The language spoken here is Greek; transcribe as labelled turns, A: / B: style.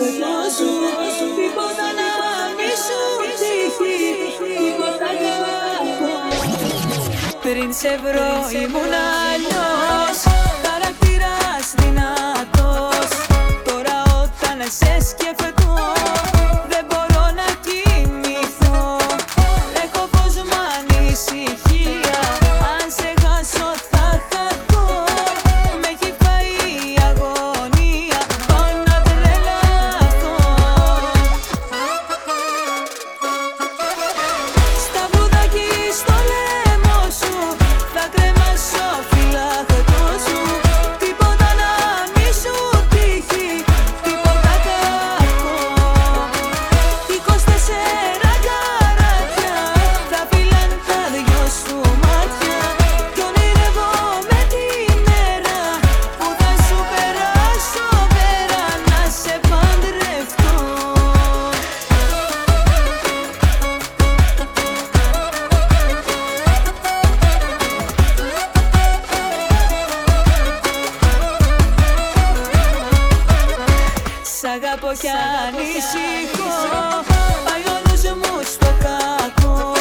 A: κόσμο σου Τίποτα να μη σου Τίποτα να Πριν σε βρω ήμουν αλλιώς Σ' αγαπώ κι ανησυχώ. Πάει ο νους μου στο κάκο